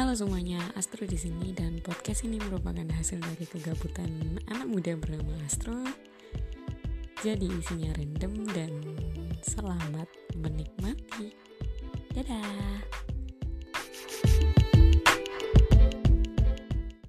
Halo semuanya, Astro di sini dan podcast ini merupakan hasil dari kegabutan anak muda bernama Astro. Jadi isinya random dan selamat menikmati. Dadah.